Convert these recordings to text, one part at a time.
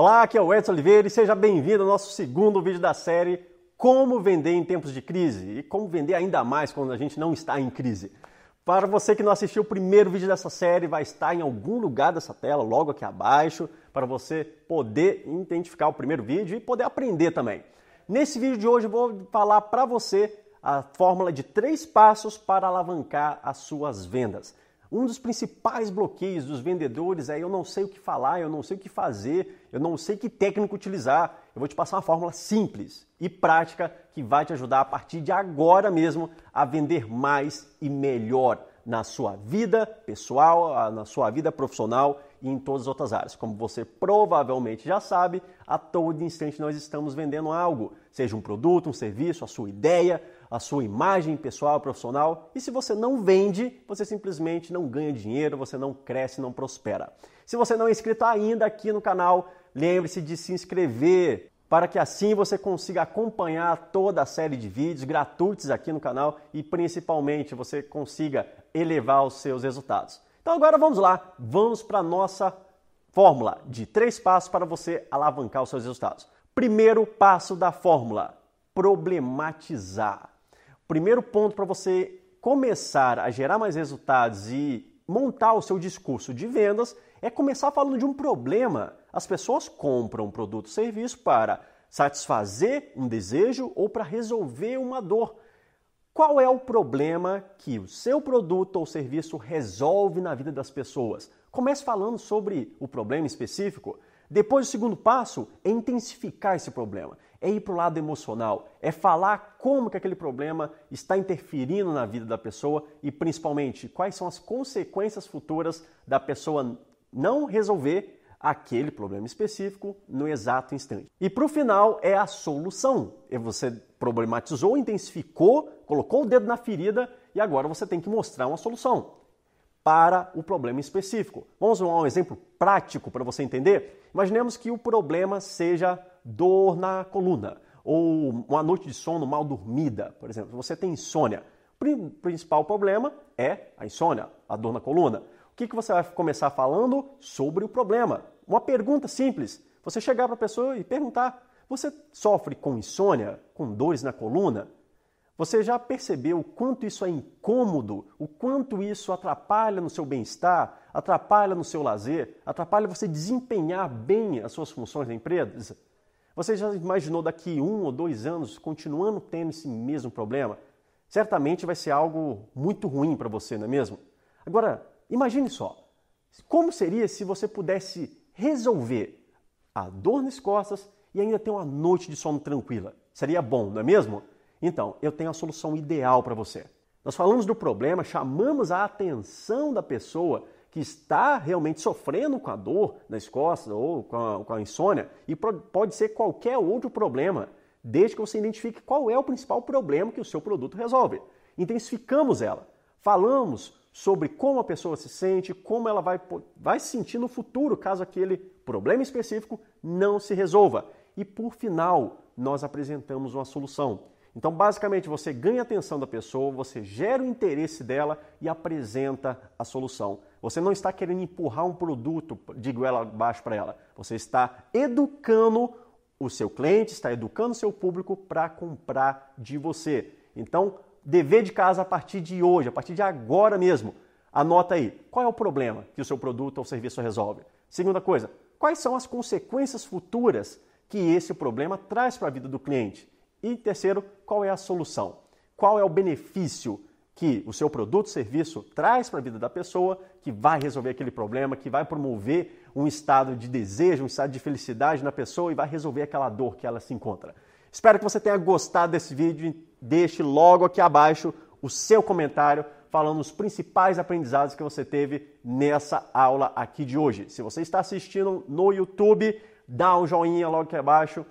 Olá, aqui é o Edson Oliveira e seja bem-vindo ao nosso segundo vídeo da série Como Vender em Tempos de Crise e como vender ainda mais quando a gente não está em crise. Para você que não assistiu o primeiro vídeo dessa série, vai estar em algum lugar dessa tela, logo aqui abaixo, para você poder identificar o primeiro vídeo e poder aprender também. Nesse vídeo de hoje eu vou falar para você a fórmula de três passos para alavancar as suas vendas. Um dos principais bloqueios dos vendedores é eu não sei o que falar, eu não sei o que fazer, eu não sei que técnica utilizar. Eu vou te passar uma fórmula simples e prática que vai te ajudar a partir de agora mesmo a vender mais e melhor na sua vida pessoal, na sua vida profissional e em todas as outras áreas. Como você provavelmente já sabe, a todo instante nós estamos vendendo algo, seja um produto, um serviço, a sua ideia, a sua imagem pessoal, profissional. E se você não vende, você simplesmente não ganha dinheiro, você não cresce, não prospera. Se você não é inscrito ainda aqui no canal, lembre-se de se inscrever para que assim você consiga acompanhar toda a série de vídeos gratuitos aqui no canal e principalmente você consiga elevar os seus resultados. Então agora vamos lá, vamos para a nossa fórmula de três passos para você alavancar os seus resultados. Primeiro passo da fórmula: problematizar. Primeiro ponto para você começar a gerar mais resultados e montar o seu discurso de vendas é começar falando de um problema. As pessoas compram um produto ou serviço para satisfazer um desejo ou para resolver uma dor. Qual é o problema que o seu produto ou serviço resolve na vida das pessoas? Comece falando sobre o problema específico. Depois, o segundo passo é intensificar esse problema, é ir para o lado emocional, é falar como que aquele problema está interferindo na vida da pessoa e, principalmente, quais são as consequências futuras da pessoa não resolver aquele problema específico no exato instante. E para o final é a solução. E você problematizou, intensificou, colocou o dedo na ferida e agora você tem que mostrar uma solução para o problema específico. Vamos dar um exemplo prático para você entender? Imaginemos que o problema seja dor na coluna ou uma noite de sono mal dormida, por exemplo. Você tem insônia. O principal problema é a insônia, a dor na coluna. O que, que você vai começar falando sobre o problema? Uma pergunta simples. Você chegar para a pessoa e perguntar: Você sofre com insônia, com dores na coluna? Você já percebeu o quanto isso é incômodo, o quanto isso atrapalha no seu bem-estar, atrapalha no seu lazer, atrapalha você desempenhar bem as suas funções na empresa? Você já imaginou daqui um ou dois anos continuando tendo esse mesmo problema? Certamente vai ser algo muito ruim para você, não é mesmo? Agora, imagine só: como seria se você pudesse resolver a dor nas costas e ainda ter uma noite de sono tranquila? Seria bom, não é mesmo? Então, eu tenho a solução ideal para você. Nós falamos do problema, chamamos a atenção da pessoa que está realmente sofrendo com a dor nas costas ou com a, com a insônia, e pode ser qualquer outro problema, desde que você identifique qual é o principal problema que o seu produto resolve. Intensificamos ela. Falamos sobre como a pessoa se sente, como ela vai, vai se sentir no futuro caso aquele problema específico não se resolva. E por final, nós apresentamos uma solução. Então, basicamente, você ganha a atenção da pessoa, você gera o interesse dela e apresenta a solução. Você não está querendo empurrar um produto de goela abaixo para ela. Você está educando o seu cliente, está educando o seu público para comprar de você. Então, dever de casa a partir de hoje, a partir de agora mesmo. Anota aí, qual é o problema que o seu produto ou serviço resolve? Segunda coisa, quais são as consequências futuras que esse problema traz para a vida do cliente? E terceiro, qual é a solução? Qual é o benefício que o seu produto ou serviço traz para a vida da pessoa que vai resolver aquele problema, que vai promover um estado de desejo, um estado de felicidade na pessoa e vai resolver aquela dor que ela se encontra. Espero que você tenha gostado desse vídeo. Deixe logo aqui abaixo o seu comentário falando os principais aprendizados que você teve nessa aula aqui de hoje. Se você está assistindo no YouTube, dá um joinha logo aqui abaixo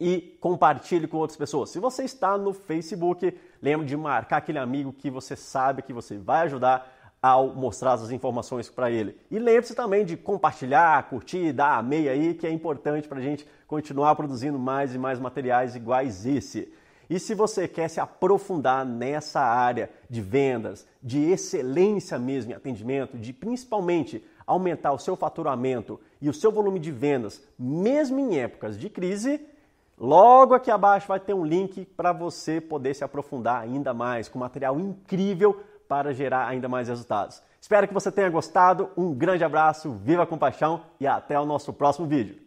e compartilhe com outras pessoas. Se você está no Facebook, lembre de marcar aquele amigo que você sabe que você vai ajudar ao mostrar as informações para ele. E lembre-se também de compartilhar, curtir, dar amei aí, que é importante para a gente continuar produzindo mais e mais materiais iguais esse. E se você quer se aprofundar nessa área de vendas, de excelência mesmo em atendimento, de principalmente aumentar o seu faturamento e o seu volume de vendas, mesmo em épocas de crise, logo aqui abaixo vai ter um link para você poder se aprofundar ainda mais com material incrível para gerar ainda mais resultados. Espero que você tenha gostado. Um grande abraço, viva com paixão e até o nosso próximo vídeo.